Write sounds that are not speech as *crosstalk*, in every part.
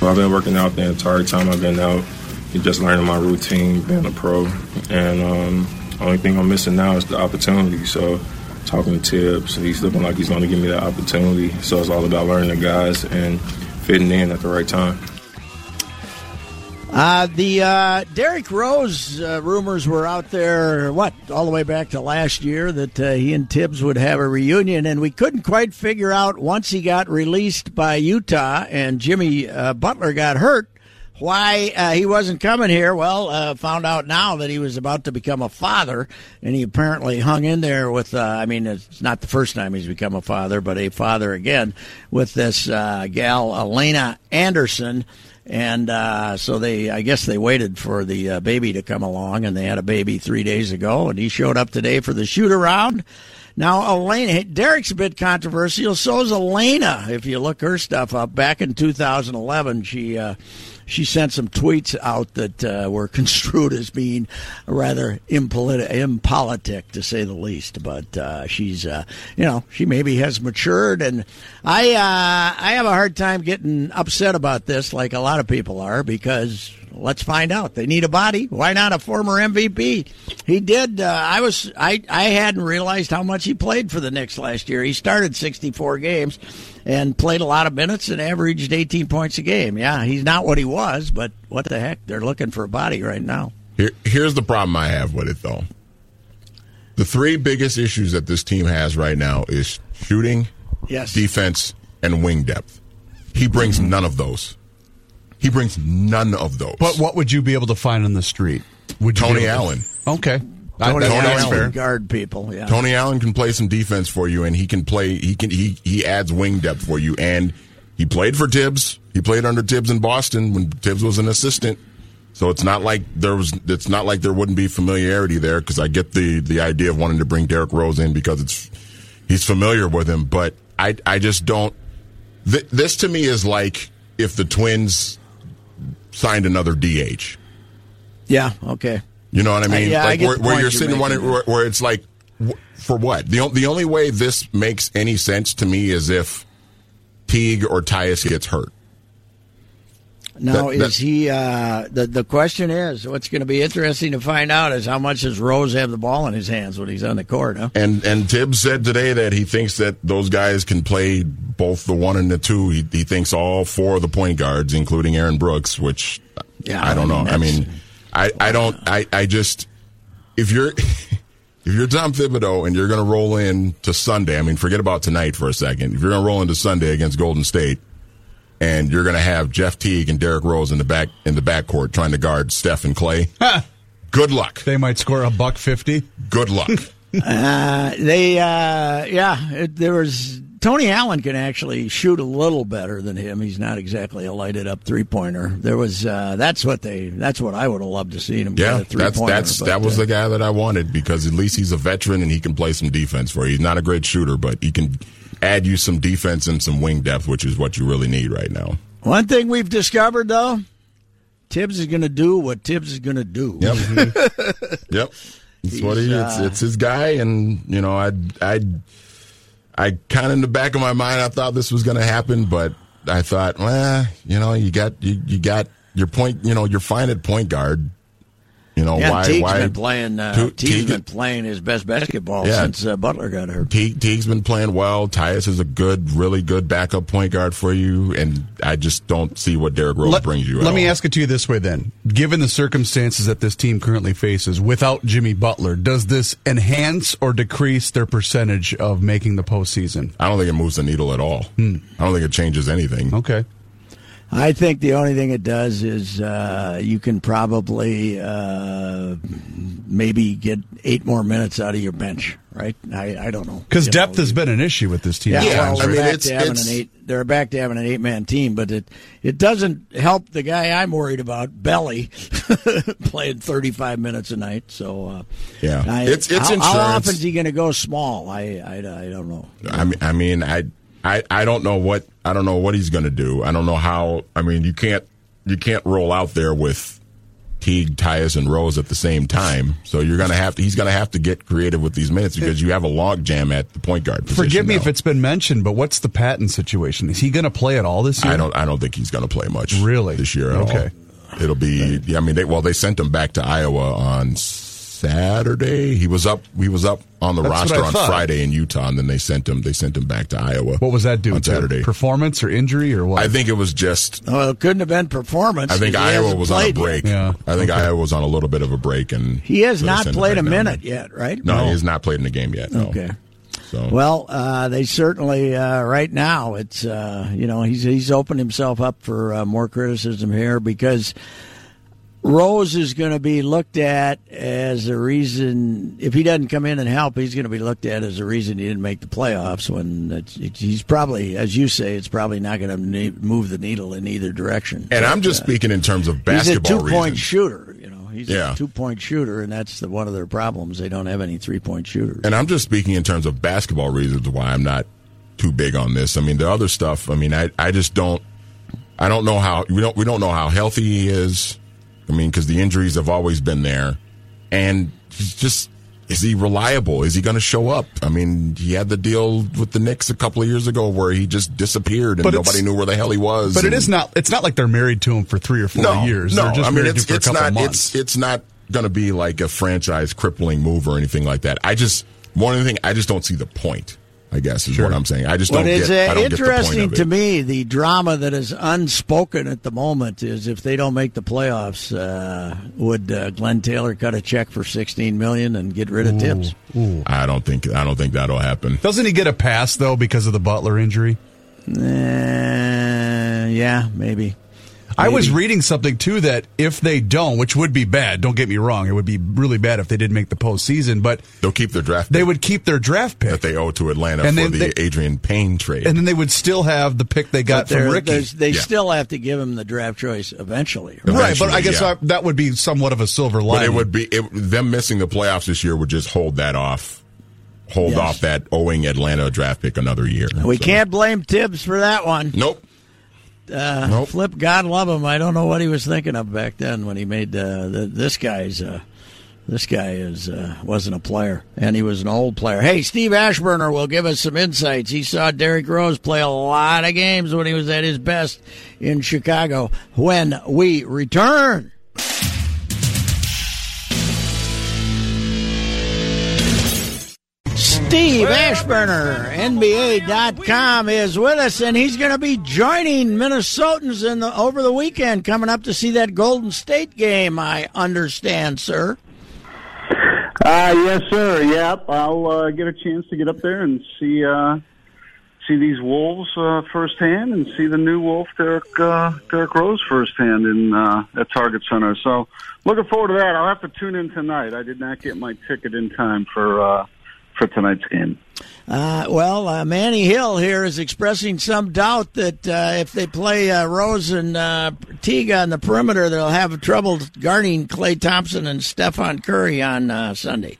Well, I've been working out the entire time I've been out. Just learning my routine, being a pro, and um, only thing I'm missing now is the opportunity. So, talking to Tibbs, he's looking like he's going to give me that opportunity. So it's all about learning the guys and fitting in at the right time. Uh, the uh, Derrick Rose uh, rumors were out there, what, all the way back to last year, that uh, he and Tibbs would have a reunion, and we couldn't quite figure out once he got released by Utah and Jimmy uh, Butler got hurt why uh, he wasn't coming here. Well, uh, found out now that he was about to become a father, and he apparently hung in there with. Uh, I mean, it's not the first time he's become a father, but a father again with this uh, gal Elena Anderson. And uh, so they, I guess they waited for the uh, baby to come along, and they had a baby three days ago, and he showed up today for the shoot around. Now, Elena, Derrick's a bit controversial. So is Elena. If you look her stuff up, back in 2011, she uh, she sent some tweets out that uh, were *laughs* construed as being rather impolitic, impolitic to say the least. But uh, she's, uh, you know, she maybe has matured, and I, uh, I have a hard time getting upset about this, like a lot of people are, because let's find out. They need a body. Why not a former MVP? He did. Uh, I was. I. I hadn't realized how much he played for the Knicks last year. He started 64 games and played a lot of minutes and averaged 18 points a game. Yeah, he's not what he was, but what the heck? They're looking for a body right now. Here, here's the problem I have with it, though. The three biggest issues that this team has right now is shooting, yes, defense, and wing depth. He brings none of those. He brings none of those. But what would you be able to find on the street? Would you Tony be able to- Allen. Okay. Tony I- that's Allen fair. guard people. Yeah. Tony Allen can play some defense for you, and he can play. He can. He he adds wing depth for you, and he played for Tibbs. He played under Tibbs in Boston when Tibbs was an assistant. So it's not like there was. It's not like there wouldn't be familiarity there because I get the the idea of wanting to bring Derrick Rose in because it's he's familiar with him. But I I just don't. Th- this to me is like if the Twins signed another DH. Yeah. Okay. You know what I mean? yeah, I like get where, where you're you're sitting where, where it's like, for what? The the only way this makes any sense to me is if Teague or Tyus gets hurt. Now, That- that- is he? Uh, the the question is, what's going to be interesting to find out is how much does Rose have the ball in his hands when he's on the court? Huh? And and Tibbs said today that he thinks that those guys can play both the one and the two. He, he thinks all four of the point guards, including Aaron Brooks, which Yeah, I don't I mean, know. I mean, I, I don't. I, I just if you're *laughs* if you're Tom Thibodeau and you're going to roll in to Sunday, I mean, forget about tonight for a second. If you're going to roll into Sunday against Golden State, and you're going to have Jeff Teague and Derrick Rose in the back in the backcourt trying to guard Steph and Klay, good luck. They might score a buck fifty. Good luck. *laughs* Uh, they, uh, yeah, it, there was Tony Allen can actually shoot a little better than him. He's not exactly a lighted up three pointer. There was uh, that's what they that's what I would have loved to see him. Yeah, get a three that's pointer. that's that was uh, the guy that I wanted because at least he's a veteran and he can play some defense for you. He's not a great shooter, but he can add you some defense and some wing depth, which is what you really need right now. One thing we've discovered though, Tibbs is going to do what Tibbs is going to do. Yep. *laughs* yep. It's what he it's, uh, it's his guy and you know, I I I kind of in the back of my mind I thought this was going to happen, but I thought, well, you know, you got you, you got your point, you know, you're fine at point guard. You know Yeah, why? Teague's why been playing. Uh, Tu- Teague's Teague- been playing his best basketball Yeah. since uh, Butler got hurt. Teague, Teague's been playing well. Tyus is a good, really good backup point guard for you, and I just don't see what Derrick Rose Let, brings you. at let me all. ask it to you this way then. Given the circumstances that this team currently faces without Jimmy Butler, does this enhance or decrease their percentage of making the postseason? I don't think it moves the needle at all. Hmm. I don't think it changes anything. Okay. I think the only thing it does is uh, you can probably uh, maybe get eight more minutes out of your bench, right? I, I don't know Because depth know, has been an issue with this team. Yeah, Yeah, well, I mean, back it's- to having it's- an eight. They're back to having an eight-man team, but it it doesn't help the guy I'm worried about, Belly, *laughs* playing 35 minutes a night. So uh, Yeah. I- It's- it's how, how often is he going to go small? I, I, I don't know. I mean, I mean, I, I, I don't know what I don't know what he's going to do. I don't know how. I mean, you can't you can't roll out there with Teague, Tyus, and Rose at the same time. So you're going to have to. He's going to have to get creative with these minutes because you have a log jam at the point guard. Position Forgive me now. if it's been mentioned, but what's the Patton situation? Is he going to play at all this year? I don't. I don't think he's going to play much. Really? this year at Okay. all. It'll be. Yeah, I mean, they, well, they sent him back to Iowa on Saturday. He was up. He was up on the That's roster on thought. Friday in Utah, and then they sent him. They sent him back to Iowa. What was that due on? Saturday? Performance or injury or what? I think it was just. Well, it couldn't have been performance. I think Iowa was on a played yet. break. Yeah. I think Iowa was on a little bit of a break, and He has so not played a down minute yet, right? No, he has not played in the game yet. No. Okay. So Well, uh, they certainly uh, right now it's uh, you know he's he's opened himself up for uh, more criticism here because Rose is going to be looked at as a reason if he doesn't come in and help, he's going to be looked at as a reason he didn't make the playoffs. When it's, it's, he's probably, as you say, it's probably not going to move the needle in either direction. and I'm just uh, speaking in terms of basketball. He's a two point reasons. shooter. You know, he's Yeah. a two point shooter, and that's the, one of their problems. They don't have any three point shooters. And I'm just speaking in terms of basketball reasons why I'm not too big on this. I mean, the other stuff. I mean, I I just don't. I don't know how we don't we don't know how healthy he is. I mean, because the injuries have always been there, and he's just. Is he reliable? Is he going to show up? I mean, he had the deal with the Knicks a couple of years ago where he just disappeared and But nobody knew where the hell he was. but it and- is not. It's not like they're married to him for three or four no, years. No, just I mean it's it's for a couple not it's it's not going to be like a franchise crippling move or anything like that. I just one of the thing I just don't see the point. I guess is what I'm saying. I just What don't is get. uh, I don't get the interesting to me, the drama that is unspoken at the moment is if they don't make the playoffs, uh, would uh, Glenn Taylor cut a check for sixteen million and get rid of Tibbs? I don't think I don't think that'll happen. Doesn't he get a pass though because of the Butler injury? Uh, yeah, maybe. I was reading something too that if they don't, which would be bad, don't get me wrong, it would be really bad if they didn't make the postseason, but They'll keep their draft. they pick would keep their draft pick. that they owe to Atlanta And for then the they- Adreian Payne trade. and then they would still have the pick they got But they're- from Ricky. they Yeah. still have to give him the draft choice eventually. Right? Right, but I guess yeah. I, that would be somewhat of a silver but lining. it would be it, them missing the playoffs this year would just hold that off. Hold Yes. off that owing Atlanta a draft pick another year. We So- can't blame Tibbs for that one. Nope. Uh, Nope. Flip, God love him. I don't know what he was thinking of back then when he made uh, the, this guy's. Uh, this guy is uh, wasn't a player, and he was an old player. Hey, Steve Aschburner will give us some insights. He saw Derrick Rose play a lot of games when he was at his best in Chicago. When we return. Steve Aschburner, NBA.com, is with us, and he's going to be joining Minnesotans in the, over the weekend coming up to see that Golden State game, I understand, sir. Uh, yes, sir. Yep, I'll uh, get a chance to get up there and see uh, see these Wolves uh, firsthand, and see the new Wolf, Derrick uh, Derrick Rose, firsthand in uh, at Target Center. So, looking forward to that. I'll have to tune in tonight. I did not get my ticket in time for uh, for tonight's game. Uh, well, uh, Manny Hill here is expressing some doubt that uh, if they play uh, Rose and uh, Teague on the perimeter, they'll have trouble guarding Klay Thompson and Stephen Curry on uh, Sunday.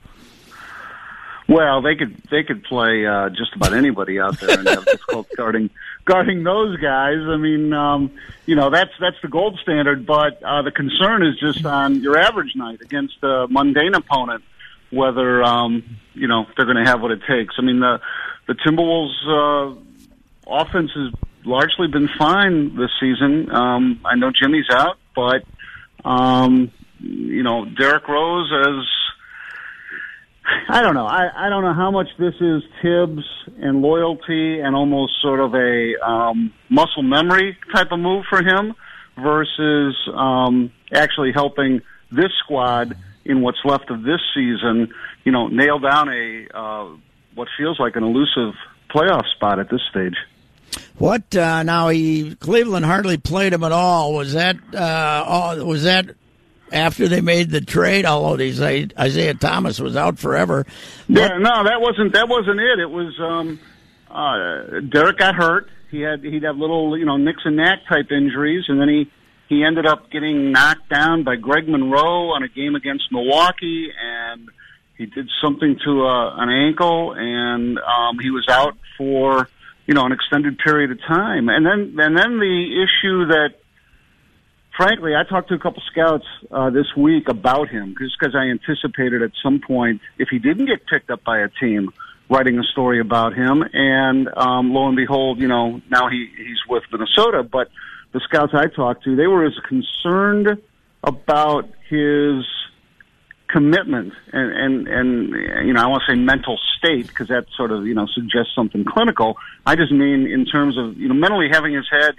Well, they could they could play uh, just about anybody out there and have difficult *laughs* guarding guarding those guys. I mean, um, you know that's that's the gold standard. But uh, the concern is just on your average night against a mundane opponent, whether um, you know they're going to have what it takes. I mean, the the Timberwolves uh, offense has largely been fine this season. Um, I know Jimmy's out, but um, you know, Derrick Rose as I don't know. I, I don't know how much this is Tibbs and loyalty and almost sort of a um, muscle memory type of move for him versus um, actually helping this squad in what's left of this season, you know, nail down a uh, what feels like an elusive playoff spot at this stage. What uh, now? He Cleveland hardly played him at all. Was that uh, all, was that after they made the trade? Although Isaiah, Isaiah Thomas was out forever. Yeah, no, that wasn't that wasn't it. It was um, uh, Derrick got hurt. He had he'd have little you know nicks and knack type injuries, and then he he ended up getting knocked down by Greg Monroe on a game against Milwaukee, and he did something to uh, an ankle, and um, he was out for you know an extended period of time. And then and then the issue that, frankly, I talked to a couple scouts uh, this week about him just because I anticipated at some point if he didn't get picked up by a team writing a story about him, and um, lo and behold, you know now he he's with Minnesota, but the scouts I talked to, they were as concerned about his commitment and and and you know I want to say mental state because that sort of you know suggests something clinical. I just mean in terms of you know mentally having his head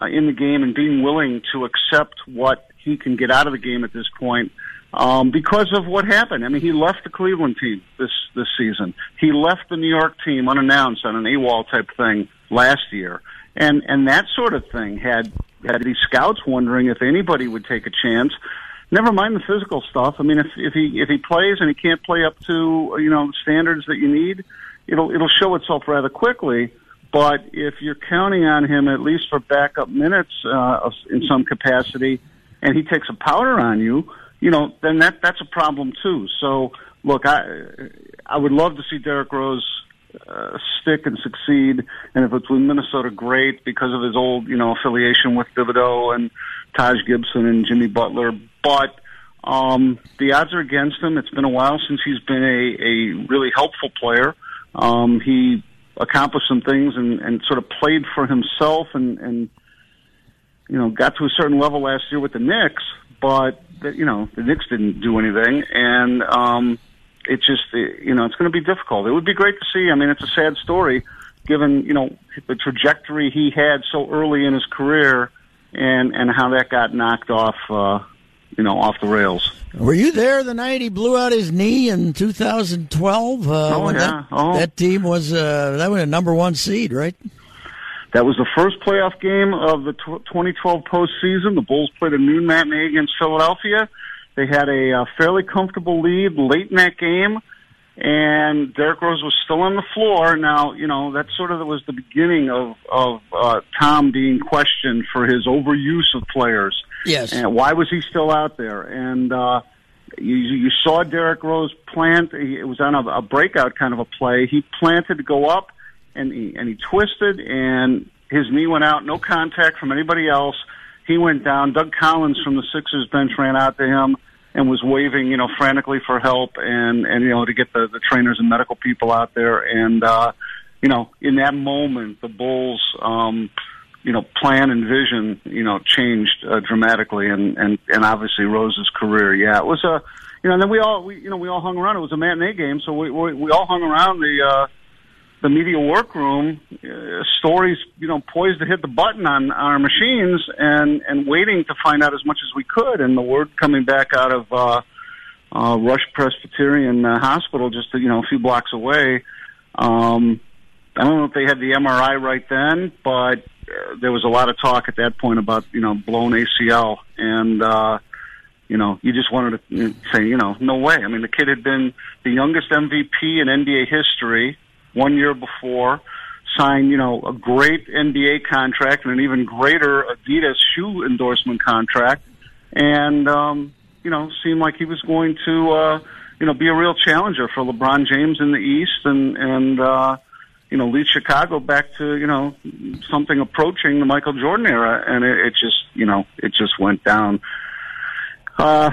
uh, in the game and being willing to accept what he can get out of the game at this point um, because of what happened. I mean, he left the Cleveland team this this season. He left the New York team unannounced on an AWOL type thing last year and and that sort of thing had had these scouts wondering if anybody would take a chance. Never mind the physical stuff. I mean, if if he if he plays and he can't play up to you know standards that you need, it'll it'll show itself rather quickly. But if you're counting on him at least for backup minutes uh, in some capacity, and he takes a powder on you, you know, then that that's a problem too. So look, I I would love to see Derrick Rose uh, stick and succeed. And if it's with Minnesota, great because of his old, you know, affiliation with Thibodeau and Taj Gibson and Jimmy Butler. But um, the odds are against him. It's been a while since he's been a, a really helpful player. Um, he accomplished some things and, and sort of played for himself and, and you know got to a certain level last year with the Knicks, but you know the Knicks didn't do anything and. um it's just you know it's going to be difficult. It would be great to see. I mean, it's a sad story, given you know the trajectory he had so early in his career, and and how that got knocked off, uh, you know, off the rails. Were you there the night he blew out his knee in 2012? Uh, oh yeah, that, oh. that team was uh, that was a number one seed, right? That was the first playoff game of the 2012 postseason. The Bulls played a noon matinee against Philadelphia. They had a uh, fairly comfortable lead late in that game, and Derrick Rose was still on the floor. Now, you know that sort of was the beginning of of uh, Tom being questioned for his overuse of players. Yes. And why was he still out there? And uh, you, you saw Derrick Rose plant. It was on a, a breakout kind of a play. He planted to go up, and he and he twisted, and his knee went out. No contact from anybody else he went down. Doug Collins from the Sixers bench ran out to him and was waving, you know, frantically for help and and you know to get the the trainers and medical people out there. And uh, you know, in that moment, the Bulls. um you know, plan and vision, you know, changed uh, dramatically, and and and obviously Rose's career. Yeah, it was a, you know, and then we all, we you know, we all hung around. It was a matinee game, so we we, we all hung around the uh, the media workroom, uh, stories, you know, poised to hit the button on, our machines and, and waiting to find out as much as we could. And the word coming back out of, uh, uh, Rush Presbyterian uh, Hospital, just, you know, a few blocks away. Um, I don't know if they had the MRI right then, but uh, there was a lot of talk at that point about, you know, blown ACL. And, uh, you know, you just wanted to say, you know, no way. I mean, the kid had been the youngest MVP in NBA history one year before, signed, you know, a great NBA contract and an even greater Adidas shoe endorsement contract, and um, you know, seemed like he was going to, uh, you know, be a real challenger for LeBron James in the East, and and uh, you know, lead Chicago back to you know something approaching the Michael Jordan era, and it, it just, you know, it just went down. Uh,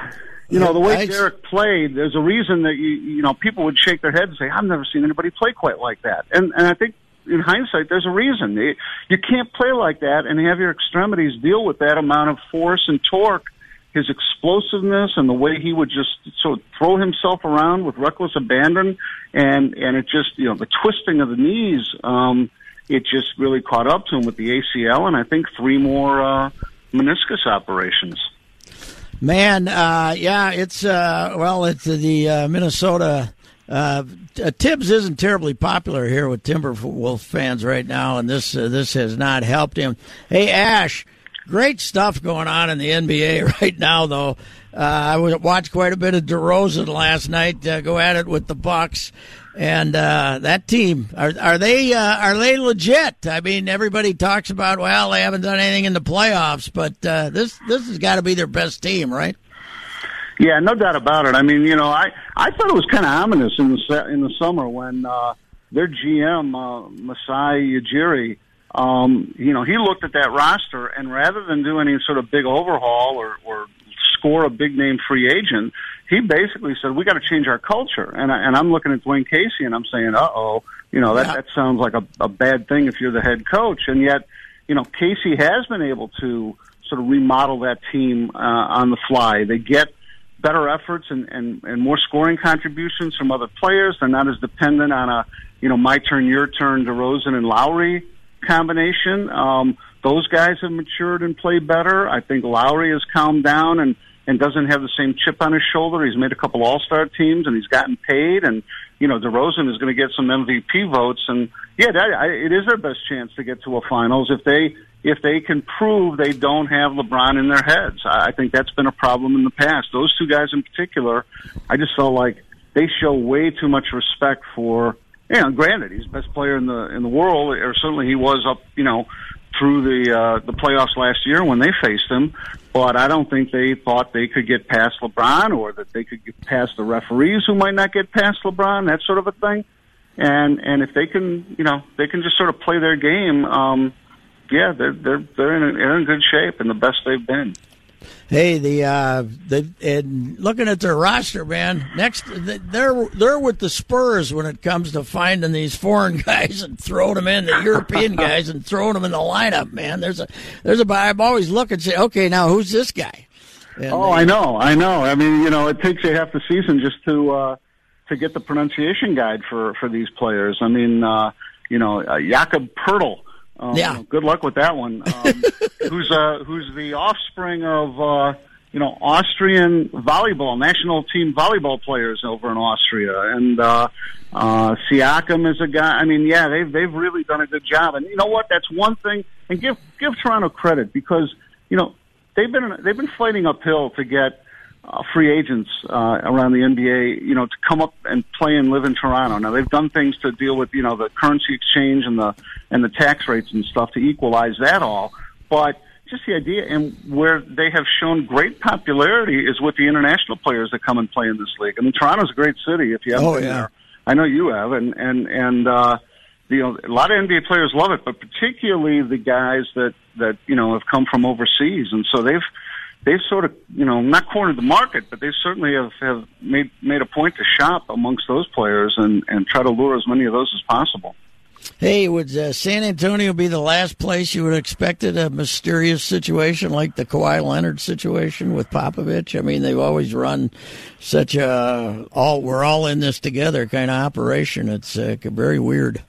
you know, the way I, Derrick played, there's a reason that you you know people would shake their head and say, "I've never seen anybody play quite like that." And and I think in hindsight, there's a reason. You can't play like that and have your extremities deal with that amount of force and torque his explosiveness and the way he would just sort of throw himself around with reckless abandon, and and it just you know the twisting of the knees. Um, it just really caught up to him with the ACL, and I think three more uh, meniscus operations. Man, uh, yeah, it's uh, well, it's the uh, Minnesota. Uh, Tibbs isn't terribly popular here with Timberwolf fans right now, and this uh, this has not helped him. Hey, Ash, great stuff going on in the NBA *laughs* right now, though. Uh, I watched quite a bit of DeRozan last night. go at it with the Bucks. And uh, that team are are they uh, are they legit? I mean, everybody talks about well, they haven't done anything in the playoffs, but uh, this this has got to be their best team, right? Yeah, no doubt about it. I mean, you know, I I thought it was kind of ominous in the in the summer when uh, their GM uh, Masai Ujiri, um, you know, he looked at that roster and rather than do any sort of big overhaul or, or score a big name free agent, he basically said we got to change our culture. And I, and I'm looking at Dwane Casey and I'm saying, uh oh, you know that yeah. that sounds like a, a bad thing if you're the head coach. And yet, you know, Casey has been able to sort of remodel that team uh, on the fly. They get better efforts and, and and more scoring contributions from other players. They're not as dependent on a you know my turn, your turn, DeRozan and Lowry combination. Um, those guys have matured and played better. I think Lowry has calmed down and and doesn't have the same chip on his shoulder. He's made a couple All Star teams and he's gotten paid. And you know, DeRozan is going to get some MVP votes. And yeah, that, I, it is their best chance to get to a finals if they if they can prove they don't have LeBron in their heads. I I think that's been a problem in the past. Those two guys in particular, I just felt like they show way too much respect for. You know, granted, he's the best player in the in the world, or certainly he was up. You know, through the uh, the playoffs last year when they faced them, but I don't think they thought they could get past LeBron or that they could get past the referees who might not get past LeBron, that sort of a thing. And and if they can, you know, they can just sort of play their game. Um, yeah, they're they're they're in, they're in good shape and the best they've been. Hey, the uh, the and looking at their roster, man. Next, they're they're with the Spurs when it comes to finding these foreign *laughs* guys and throwing them in the European *laughs* guys and throwing them in the lineup. Man, there's a there's a. I'm always looking, and say, okay, now who's this guy? And oh, they, I know, I know. I mean, you know, it takes you half the season just to uh, to get the pronunciation guide for for these players. I mean, uh, you know, uh, Jakob Poeltl um, yeah. Good luck with that one. Um, *laughs* who's uh, who's the offspring of uh, you know Austrian volleyball national team volleyball players over in Austria, and uh, uh, Siakam is a guy. I mean, yeah, they've they've really done a good job. And you know what? That's one thing. And give give Toronto credit because you know they've been they've been fighting uphill to get uh, free agents uh, around the NBA, you know, to come up and play and live in Toronto. Now they've done things to deal with, you know, the currency exchange and the and the tax rates and stuff to equalize that all. But just the idea, and where they have shown great popularity is with the international players that come and play in this league. I mean, Toronto's a great city. If you haven't oh, been yeah. there, I know you have, and and and uh, you know, a lot of NBA players love it, but particularly the guys that that you know have come from overseas, and so they've they've sort of, you know, not cornered the market, but they certainly have, have made made a point to shop amongst those players and and try to lure as many of those as possible. Hey, would uh, San Antonio be the last place you would have expected a mysterious situation like the Kawhi Leonard situation with Popovich? I mean, they've always run such a all we're all in this together kind of operation. It's uh, very weird.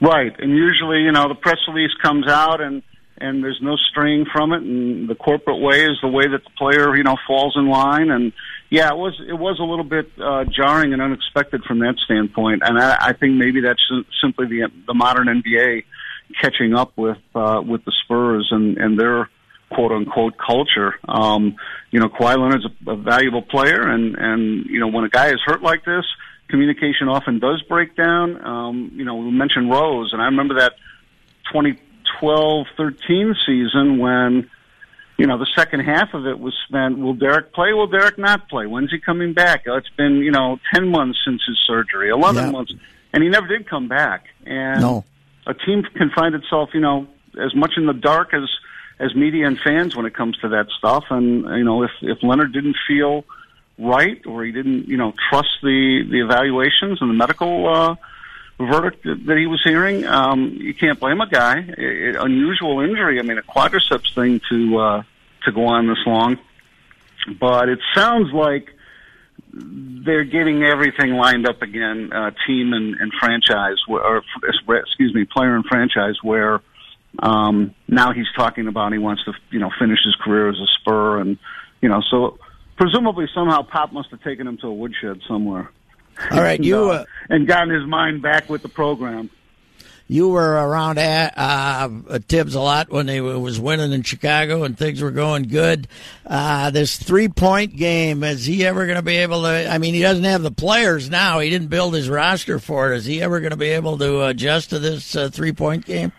Right, and usually, you know, the press release comes out and and there's no straying from it. And the corporate way is the way that the player, you know, falls in line. And yeah, it was it was a little bit uh, jarring and unexpected from that standpoint. And I, I think maybe that's simply the the modern NBA catching up with uh, with the Spurs and and their quote unquote culture. Um, you know, Kawhi Leonard's a, a valuable player, and and you know when a guy is hurt like this, communication often does break down. Um, you know, we mentioned Rose, and I remember that twenty 12 13 season when, you know, the second half of it was spent, will Derrick play? Will Derrick not play? When's he coming back? Oh, it's been, you know, 10 months since his surgery, 11 yeah. months, and he never did come back. And no. a team can find itself, you know, as much in the dark as, as media and fans when it comes to that stuff. And, you know, if, if Leonard didn't feel right or he didn't, you know, trust the, the evaluations and the medical, uh, verdict that he was hearing. Um, you can't blame a guy. It, unusual injury. I mean, a quadriceps thing to uh, to go on this long. but it sounds like they're getting everything lined up again, uh, team and, and franchise, or excuse me, player and franchise, where um, now he's talking about he wants to, you know, finish his career as a Spur, and you know, so presumably somehow Pop must have taken him to a woodshed somewhere. All right, and, you *laughs* uh, uh, and gotten his mind back with the program. you were around at, uh, Tibbs a lot when they was winning in Chicago and things were going good. Uh, this three point game is he ever going to be able to? I mean, he doesn't have the players now. He didn't build his roster for it. Is he ever going to be able to adjust to this uh, three point game?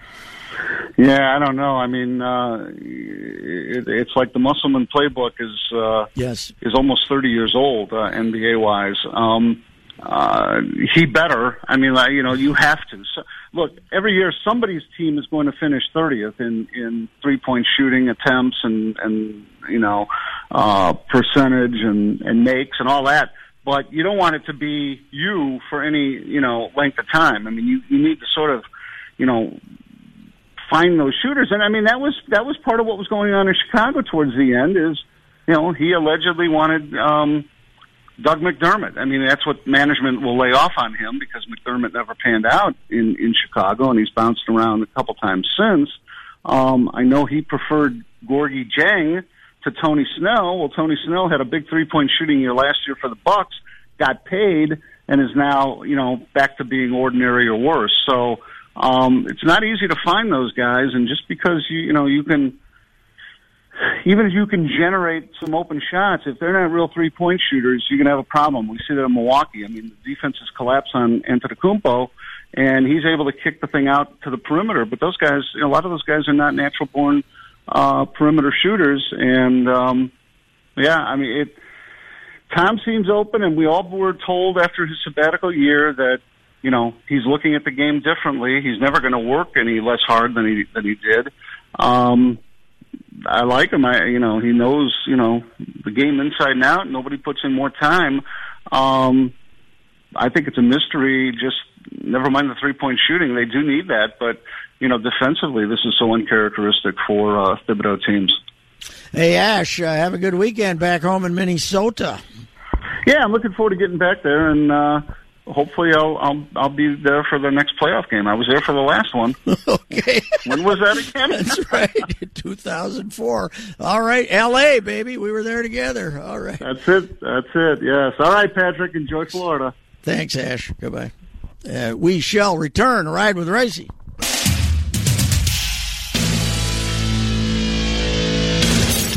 Yeah, I don't know. I mean, uh, it, it's like the Musselman playbook is uh, Yes. is almost 30 years old, uh, NBA wise. Um, uh, he better. I mean, like, you know, you have to. So, look, every year somebody's team is going to finish 30th in in three point shooting attempts and and you know uh, percentage and and makes and all that. But you don't want it to be you for any you know length of time. I mean, you you need to sort of you know find those shooters. And I mean, that was that was part of what was going on in Chicago towards the end. Is you know he allegedly wanted um, Doug McDermott. I mean, that's what management will lay off on him because McDermott never panned out in in Chicago, and he's bounced around a couple times since. Um, I know he preferred Gorgui Dieng to Tony Snell. Well, Tony Snell had a big three point shooting year last year for the Bucks, got paid, and is now you know back to being ordinary or worse. So um, it's not easy to find those guys, and just because you you know you can, even if you can generate some open shots, if they're not real three point shooters, you're gonna have a problem. We see that in Milwaukee. I mean, the defense has collapsed on Antetokounmpo, and he's able to kick the thing out to the perimeter. But those guys, you know, a lot of those guys are not natural born uh, perimeter shooters, and um, yeah, I mean it. Tom seems open, and we all were told after his sabbatical year that you know he's looking at the game differently. He's never going to work any less hard than he than he did. Um, I like him. I you know he knows you know the game inside and out. Nobody puts in more time. Um, I think it's a mystery. Just never mind the three point shooting. They do need that, but you know defensively, this is so uncharacteristic for uh, Thibodeau teams. Hey Ash, uh, have a good weekend back home in Minnesota. Yeah, I'm looking forward to getting back there, and uh, hopefully I'll I'll I'll be there for the next playoff game. I was there for the last one. *laughs* okay. When was that again? *laughs* That's right, *laughs* 2004. All right, L.A. baby, we were there together. All right, That's it. That's it. Yes. All right, Patrick. Enjoy Florida. thanks, Ash. Goodbye. Uh, we shall return. Ride with Reusse.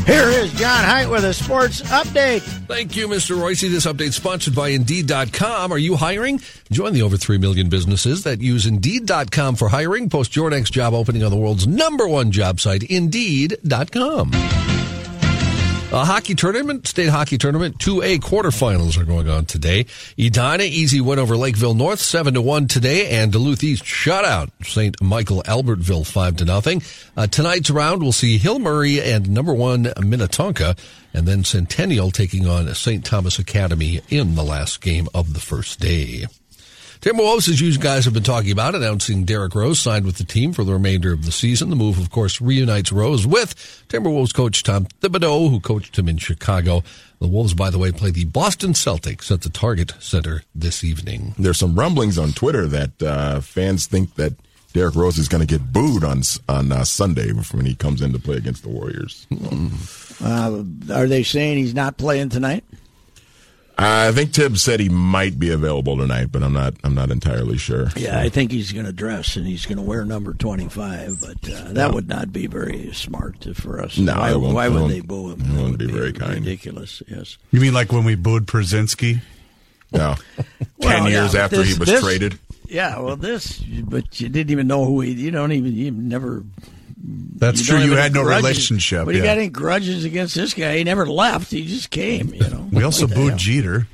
Here is John Heidt with a sports update. Thank you, Mr. Reusse. This update sponsored by Indeed.com. Are you hiring? Join the over 3 million businesses that use Indeed.com for hiring. Post your next job opening on the world's number one job site, Indeed.com. A hockey tournament, state hockey tournament, 2A quarterfinals are going on today. Edina easy win over Lakeville North, 7 to 1 today, and Duluth East shut out St. Michael Albertville 5 to nothing. Uh, tonight's round will see Hill Murray and number 1 Minnetonka, and then Centennial taking on St. Thomas Academy in the last game of the first day. Timberwolves, as you guys have been talking about, announcing Derrick Rose signed with the team for the remainder of the season. The move, of course, reunites Rose with Timberwolves coach Tom Thibodeau, who coached him in Chicago. The Wolves, by the way, play the Boston Celtics at the Target Center this evening. There's some rumblings on Twitter that uh, fans think that Derrick Rose is going to get booed on on uh, Sunday when he comes in to play against the Warriors. Uh, are they saying he's not playing tonight? I think Tibbs said he might be available tonight, but I'm not. I'm not entirely sure. Yeah, I think he's going to dress and he's going to wear number 25, but uh, that would not be very smart for us. No, why, won't- why would they boo him? it That won't would be very kind. Ridiculous, yes. You mean like when we booed Brzezinski? No, *laughs* Well, ten years yeah, after this- he was this- traded. Yeah, well, this, but you didn't even know who he. You don't even. You never. That's you true. You had no grudges. relationship. But you yeah. got any grudges against this guy? He never left. He just came. You know. we also booed hell? Jeter.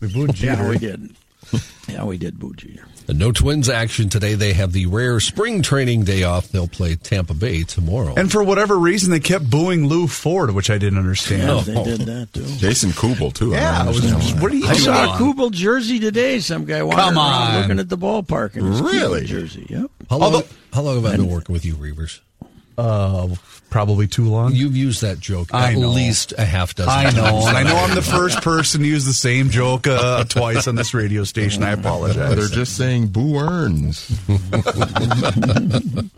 We booed *laughs* Jeter. Yeah, we did. *laughs* Yeah, we did boo Jeter. And no Twins action today. They have the rare spring training day off. They'll play Tampa Bay tomorrow. And for whatever reason, they kept booing Lew Ford, which I didn't understand. No. They did that too. *laughs* Jason Kubel too. I Yeah, I was understand what are you I saw a? Kubel jersey today. Some guy wandering Come around on. looking at the ballpark in his Really? Kubel jersey. Yep. how, long, Although- how long have I been working with you, Reavers? Uh, probably too long. You've used that joke I at know. least a half dozen times. I times. know, and I know I'm the first person to use the same joke uh, twice on this radio station. I apologize. They're just saying boo earns. *laughs*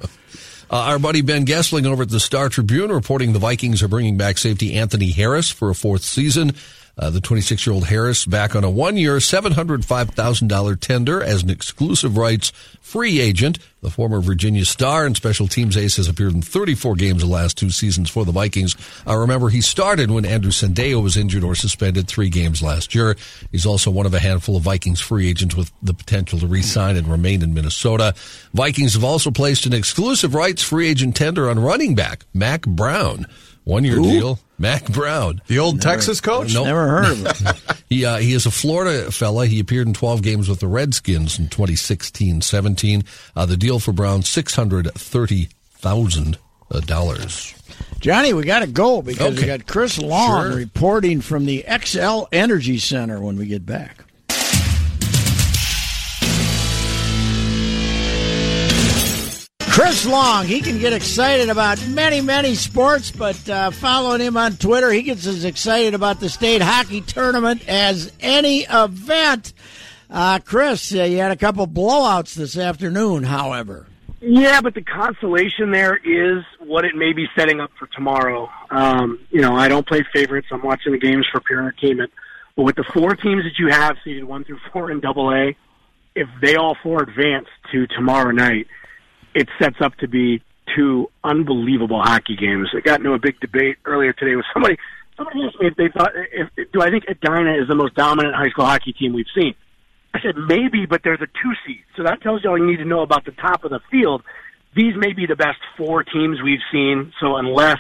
Uh, our buddy Ben Goessling over at the Star Tribune reporting the Vikings are bringing back safety Anthony Harris for a fourth season. Uh, the 26 year old Harris back on a one year, $705,000 tender as an exclusive rights free agent. The former Virginia star and special teams ace has appeared in 34 games the last two seasons for the Vikings. I remember, he started when Andrew Sendejo was injured or suspended three games last year. He's also one of a handful of Vikings free agents with the potential to re-sign and remain in Minnesota. Vikings have also placed an exclusive rights free agent tender on running back Mack Brown. One year deal. Mack Brown. The old Texas coach? Nope. Never heard of him. *laughs* He uh, he is a Florida fella. He appeared in 12 games with the Redskins in 2016-17. Uh, the deal for Brown six hundred thirty thousand dollars. Johnny, we got to go because we got Chris Long Sure. reporting from the Xcel Energy Center when we get back. Chris Long, he can get excited about many, many sports, but uh, following him on Twitter, he gets as excited about the state hockey tournament as any event. Uh, Chris, uh, you had a couple blowouts this afternoon, however. Yeah, but the consolation there is what it may be setting up for tomorrow. Um, you know, I don't play favorites. I'm watching the games for pure entertainment. But with the four teams that you have seeded one through four in Double A, if they all four advance to tomorrow night, it sets up to be two unbelievable hockey games. I got into a big debate earlier today with somebody. Somebody asked me if they thought, if, do I think Edina is the most dominant high school hockey team we've seen? I said maybe, but there's a two seed, so that tells you all you need to know about the top of the field. These may be the best four teams we've seen. So unless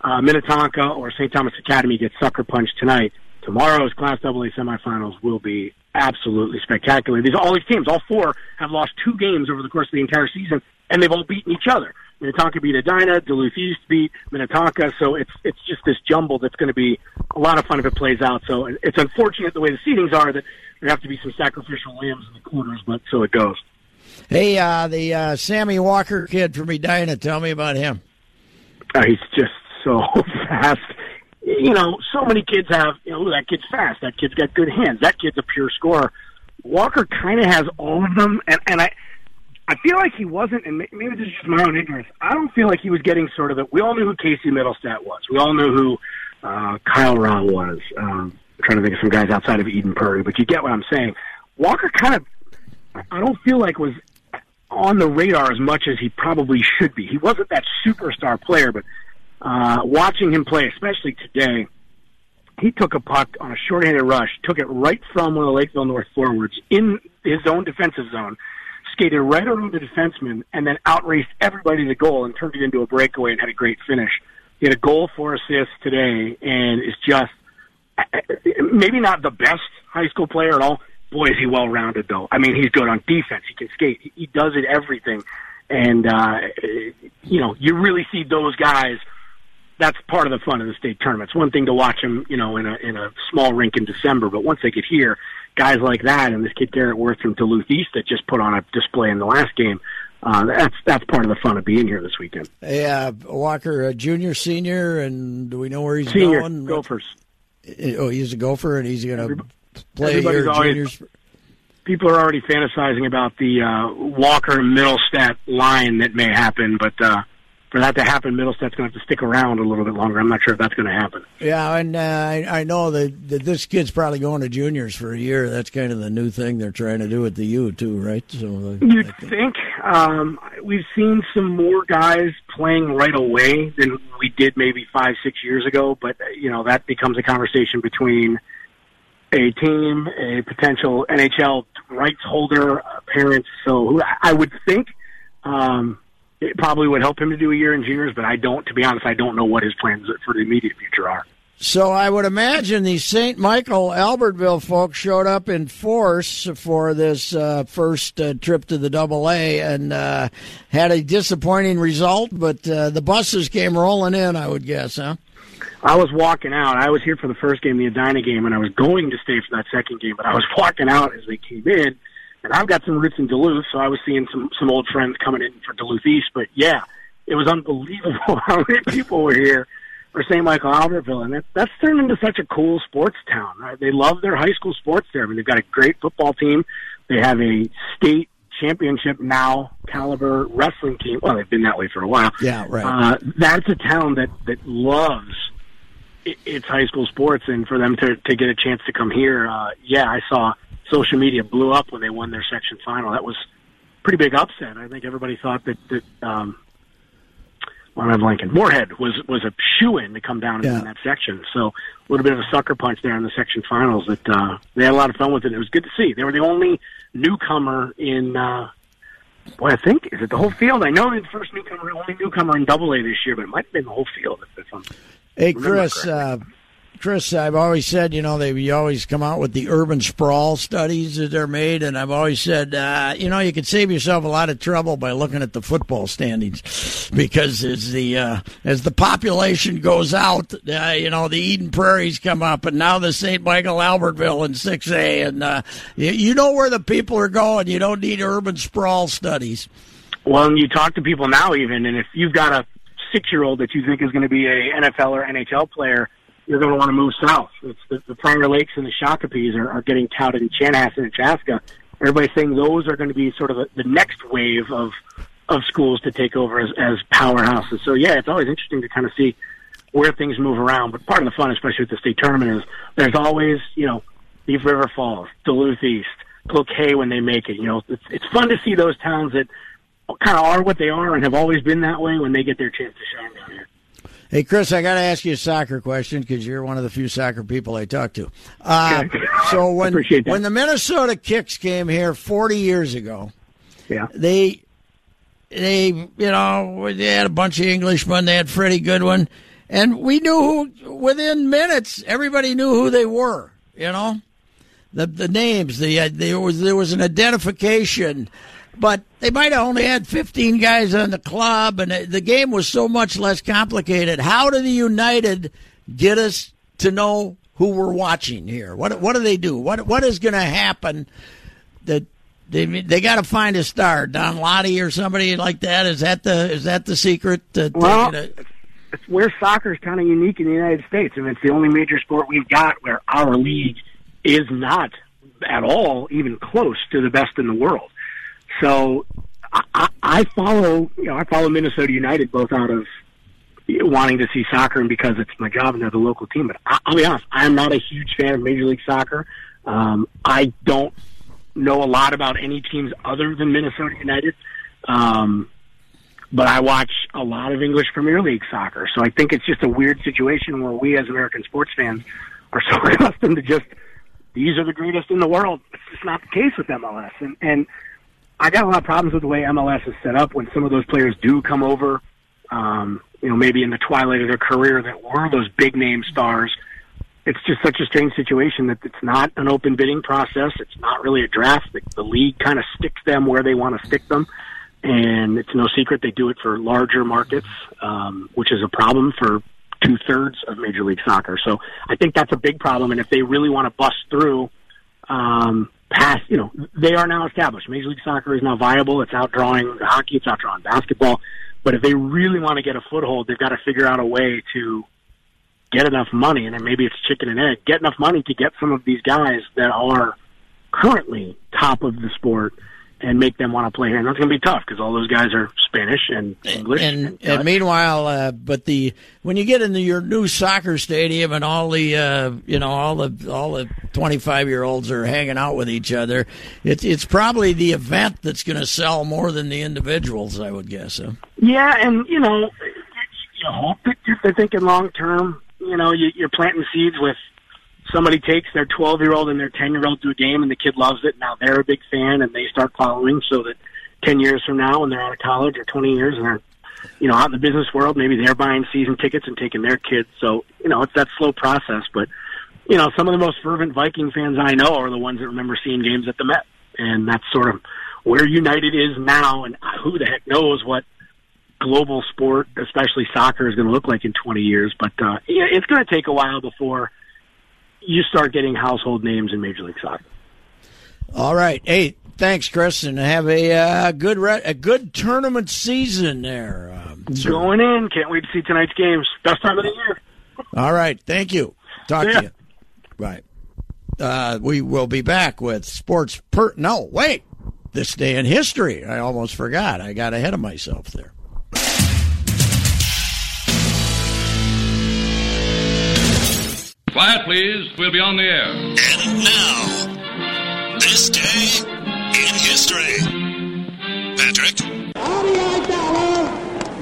uh, Minnetonka or St. Thomas Academy gets sucker punched tonight, tomorrow's Class AA semifinals will be absolutely spectacular. These all these teams, all four, have lost two games over the course of the entire season, and they've all beaten each other. Minnetonka beat Edina, Duluth East beat Minnetonka, so it's it's just this jumble that's going to be a lot of fun if it plays out. So it's unfortunate the way the seedings are that there have to be some sacrificial lambs in the quarters, but so it goes. Hey, uh, the uh, Sammy Walker kid from Edina, tell me about him. Uh, he's just so *laughs* fast. You know, so many kids have, you know, that kid's fast. That kid's got good hands. That kid's a pure scorer. Walker kind of has all of them, and and I, I feel like he wasn't, and maybe this is just my own ignorance. I don't feel like he was getting sort of the. We all knew who Casey Mittelstadt was. We all knew who uh, Kyle Rau was. Um, I'm trying to think of some guys outside of Eden Prairie, but you get what I'm saying. Walker kind of, I don't feel like was on the radar as much as he probably should be. He wasn't that superstar player, but uh, watching him play, especially today, he took a puck on a shorthanded rush, took it right from one of the Lakeville North forwards in his own defensive zone, skated right around the defenseman, and then outraced everybody to goal and turned it into a breakaway and had a great finish. He had a goal, four assists today, and is just maybe not the best high school player at all. Boy, is he well rounded though. I mean, he's good on defense. He can skate. He, he does it everything, and uh, you know, you really see those guys. That's part of the fun of the state tournament. It's one thing to watch them, you know, in a in a small rink in December, but once they get here, guys like that and this kid Garrett Worth from Duluth East that just put on a display in the last game. Uh, that's that's part of the fun of being here this weekend. Uh, Walker, a junior, senior, and do we know where he's Senior going? Gophers. Oh, he's a gopher, and he's going to play always- juniors. people are already fantasizing about the uh, Walker Mittelstadt line that may happen, but uh, for that to happen, Mittelstadt's going to have to stick around a little bit longer. I'm not sure if that's going to happen. Yeah, and uh, I, I know that, that this kid's probably going to juniors for a year. That's kind of the new thing they're trying to do at the U too, right? So uh, You'd I think- think um, we've seen some more guys playing right away than we did maybe five, six years ago, but uh, you know that becomes a conversation between a team, a potential NHL rights holder, uh, parents. So who- I would think um, it probably would help him to do a year in juniors, but I don't. To be honest, I don't know what his plans for the immediate future are. So I would imagine the St. Michael Albertville folks showed up in force for this uh, first uh, trip to the Double A and uh, had a disappointing result, but uh, the buses came rolling in. I would guess, huh? I was walking out. I was here for the first game, the Edina game, and I was going to stay for that second game, but I was *laughs* walking out as they came in. And I've got some roots in Duluth, so I was seeing some some old friends coming in for Duluth East. But yeah, it was unbelievable *laughs* how many people were here for St. Michael Albertville, and that, that's turned into such a cool sports town. Right? They love their high school sports there. I mean, they've got a great football team. They have a state championship now caliber wrestling team. Well, they've been that way for a while. Yeah, right. Uh, that's a town that that loves its high school sports, and for them to to get a chance to come here, uh, yeah, I saw social media blew up when they won their section final. That was pretty big upset. I think everybody thought that that. Um, well, I'm blanking. Moorhead was was a shoe in to come down and Yeah. win that section. So a little bit of a sucker punch there in the section finals. That uh, they had a lot of fun with it. It was good to see. They were the only newcomer in. Uh, boy, I think is it the whole field? I know they're the first newcomer, only newcomer in Double A this year, but it might have been the whole field. If, if I'm, Hey, Chris. Uh, Chris, I've always said, you know, they you always come out with the urban sprawl studies that they're made, and I've always said, uh, you know, you could save yourself a lot of trouble by looking at the football standings, *laughs* because as the uh, as the population goes out, uh, you know, the Eden Prairies come up, and now the St. Michael Albertville in six A, and uh, you, you know where the people are going. You don't need urban sprawl studies. well, and you talk to people now, even, and if you've got a six-year-old that you think is going to be a NFL or NHL player, you're going to want to move south. It's the, the Prior Lakes and the Shakopees are, are getting touted in Chanhassen and Chaska. Everybody's saying those are going to be sort of the, the next wave of of schools to take over as, as powerhouses. So yeah, it's always interesting to kind of see where things move around. But part of the fun, especially with the state tournament, is there's always you know Thief River Falls, Duluth East, Cloquet when they make it. You know, it's it's fun to see those towns that kind of are what they are and have always been that way when they get their chance to shine down here. Hey, Chris, I got to ask you a soccer question because you're one of the few soccer people I talk to. Uh, Okay. *laughs* so when when the Minnesota Kicks came here 40 years ago, Yeah. they they you know they had a bunch of Englishmen. They had Freddie Goodwin, and we knew who within minutes. Everybody knew who they were. You know, the the names. The uh, there was there was an identification, but they might have only had 15 guys on the club, and the- game was so much less complicated. How do the United get us to know who we're watching here? What what do they do? What what is going to happen? That they they got to find a star, Don Lottie or somebody like that. Is that the is that the secret? To Well, it? it's where soccer is kind of unique in the United States, I and it's the only major sport we've got where our league is not at all even close to the best in the world. So I, I, follow, you know, I follow Minnesota United both out of wanting to see soccer and because it's my job and they're the local team. But I, I'll be honest, I'm not a huge fan of Major League Soccer. Um, I don't know a lot about any teams other than Minnesota United. Um, but I watch a lot of English Premier League soccer. So I think it's just a weird situation where we as American sports fans are *laughs* so accustomed to just these are the greatest in the world. It's just not the case with MLS. And and I got a lot of problems with the way MLS is set up when some of those players do come over, um, you know, maybe in the twilight of their career that were those big name stars. It's just such a strange situation that it's not an open bidding process. It's not really a draft. The, the league kind of sticks them where they want to stick them and it's no secret they do it for larger markets, um, which is a problem for two thirds of Major League Soccer. So I think that's a big problem. And if they really want to bust through, um, past, you know, they are now established. Major League Soccer is now viable. It's outdrawing hockey. It's outdrawing basketball. But if they really want to get a foothold, they've got to figure out a way to get enough money, and then maybe it's chicken and egg. Get enough money to get some of these guys that are currently top of the sport and make them want to play here. And that's going to be tough because all those guys are Spanish and English. and, and and meanwhile, uh, but the when you get into your new soccer stadium and all the uh, you know all the all the twenty five year olds are hanging out with each other, it's it's probably the event that's going to sell more than the individuals, I would guess. Huh? Yeah, and you know, you hope that they're thinking long term. You know, you, you're planting seeds with somebody takes their 12 year old and their 10 year old to a game, and the kid loves it. Now they're a big fan, and they start following, so that 10 years from now, when they're out of college, or 20 years, and they're you know out in the business world, maybe they're buying season tickets and taking their kids. So you know, it's that slow process, but. You know, some of the most fervent Viking fans I know are the ones that remember seeing games at the Met, and that's sort of where United is now. And who the heck knows what global sport, especially soccer, is going to look like in 20 years. But uh, yeah, it's going to take a while before you start getting household names in Major League Soccer. All right, hey, Thanks, Chris, and have a uh, good re- a good tournament season there. Um, Going in. Can't wait to see tonight's games. Best time of the year. All right. Thank you. Talk Yeah. to you. Right. Uh, we will be back with sports. Per no, wait. This day in history. I almost forgot. I got ahead of myself there. Quiet, please. We'll be on the air. And now, this day in history. Patrick, Artie Aidala,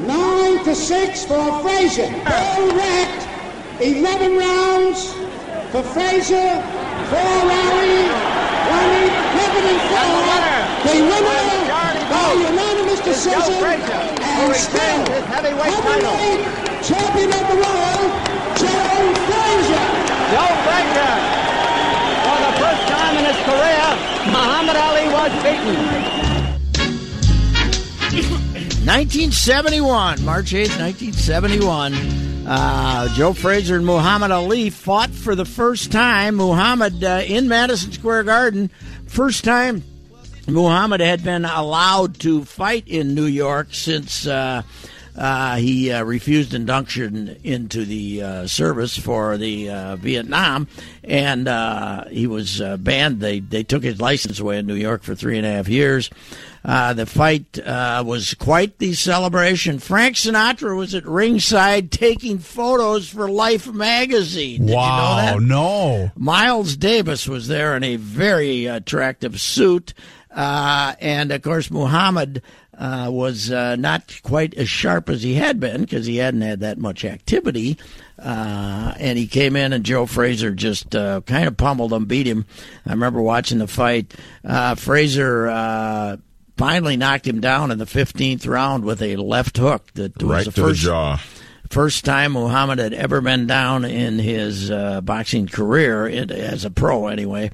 nine to six for Frazier. Bill Recht, eleven rounds for Frazier, four rally, one eleven and four. The winner by unanimous decision and still heavyweight champion of the world, Joe Frazier. Joe Frazier, for the first time in his career, Muhammad Ali was beaten. 1971, March 8th, 1971. Uh, Joe Frazier and Muhammad Ali fought for the first time. Muhammad uh, in Madison Square Garden. First time Muhammad had been allowed to fight in New York since uh, uh, he uh, refused induction into the uh, service for the uh, Vietnam, and uh, he was uh, banned. They they took his license away in New York for three and a half years. Uh, the fight uh, was quite the celebration. Frank Sinatra was at ringside taking photos for Life magazine. Did wow, you know that? no. Miles Davis was there in a very attractive suit. Uh, and of course, Muhammad uh, was uh, not quite as sharp as he had been because he hadn't had that much activity. Uh, and he came in, and Joe Frazier just uh, kind of pummeled him, beat him. I remember watching the fight. Uh, Frazier uh, finally knocked him down in the 15th round with a left hook that was Right the to first the jaw. first time Muhammad had ever been down in his uh, boxing career, it, as a pro anyway.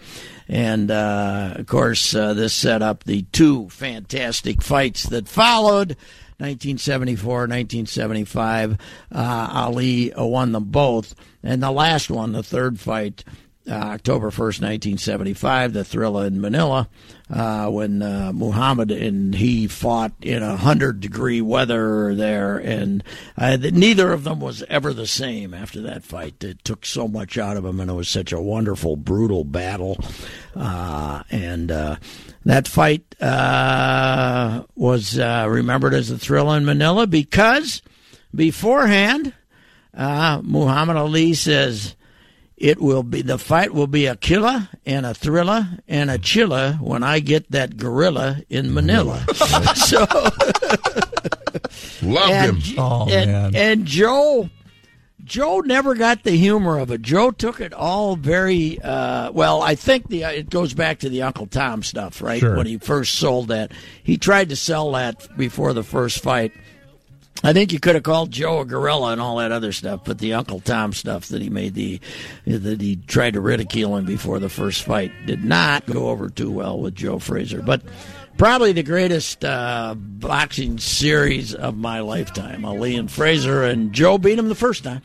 And uh, of course, uh, this set up the two fantastic fights that followed. 1974, 1975. Uh, Ali won them both. And the last one, the third fight, uh, October 1st, 1975, the Thrilla in Manila, uh, when uh, Muhammad and he fought in a 100 degree weather there. And uh, neither of them was ever the same after that fight. It took so much out of them, and it was such a wonderful, brutal battle. Uh, and uh, that fight uh, was uh, remembered as the Thrilla in Manila because beforehand, uh, Muhammad Ali says, it will be the fight will be a killer and a thriller and a chiller when I get that gorilla in Manila. *laughs* so *laughs* Love and, him. Oh, and, man. and Joe Joe never got the humor of it. Joe took it all very uh, well. I think the it goes back to the Uncle Tom stuff, right? Sure. When he first sold that, he tried to sell that before the first fight. I think you could have called Joe a gorilla and all that other stuff, but the Uncle Tom stuff that he made the that he tried to ridicule him before the first fight did not go over too well with Joe Frazier. But probably the greatest uh, boxing series of my lifetime. Ali and Frazier, and Joe beat him the first time.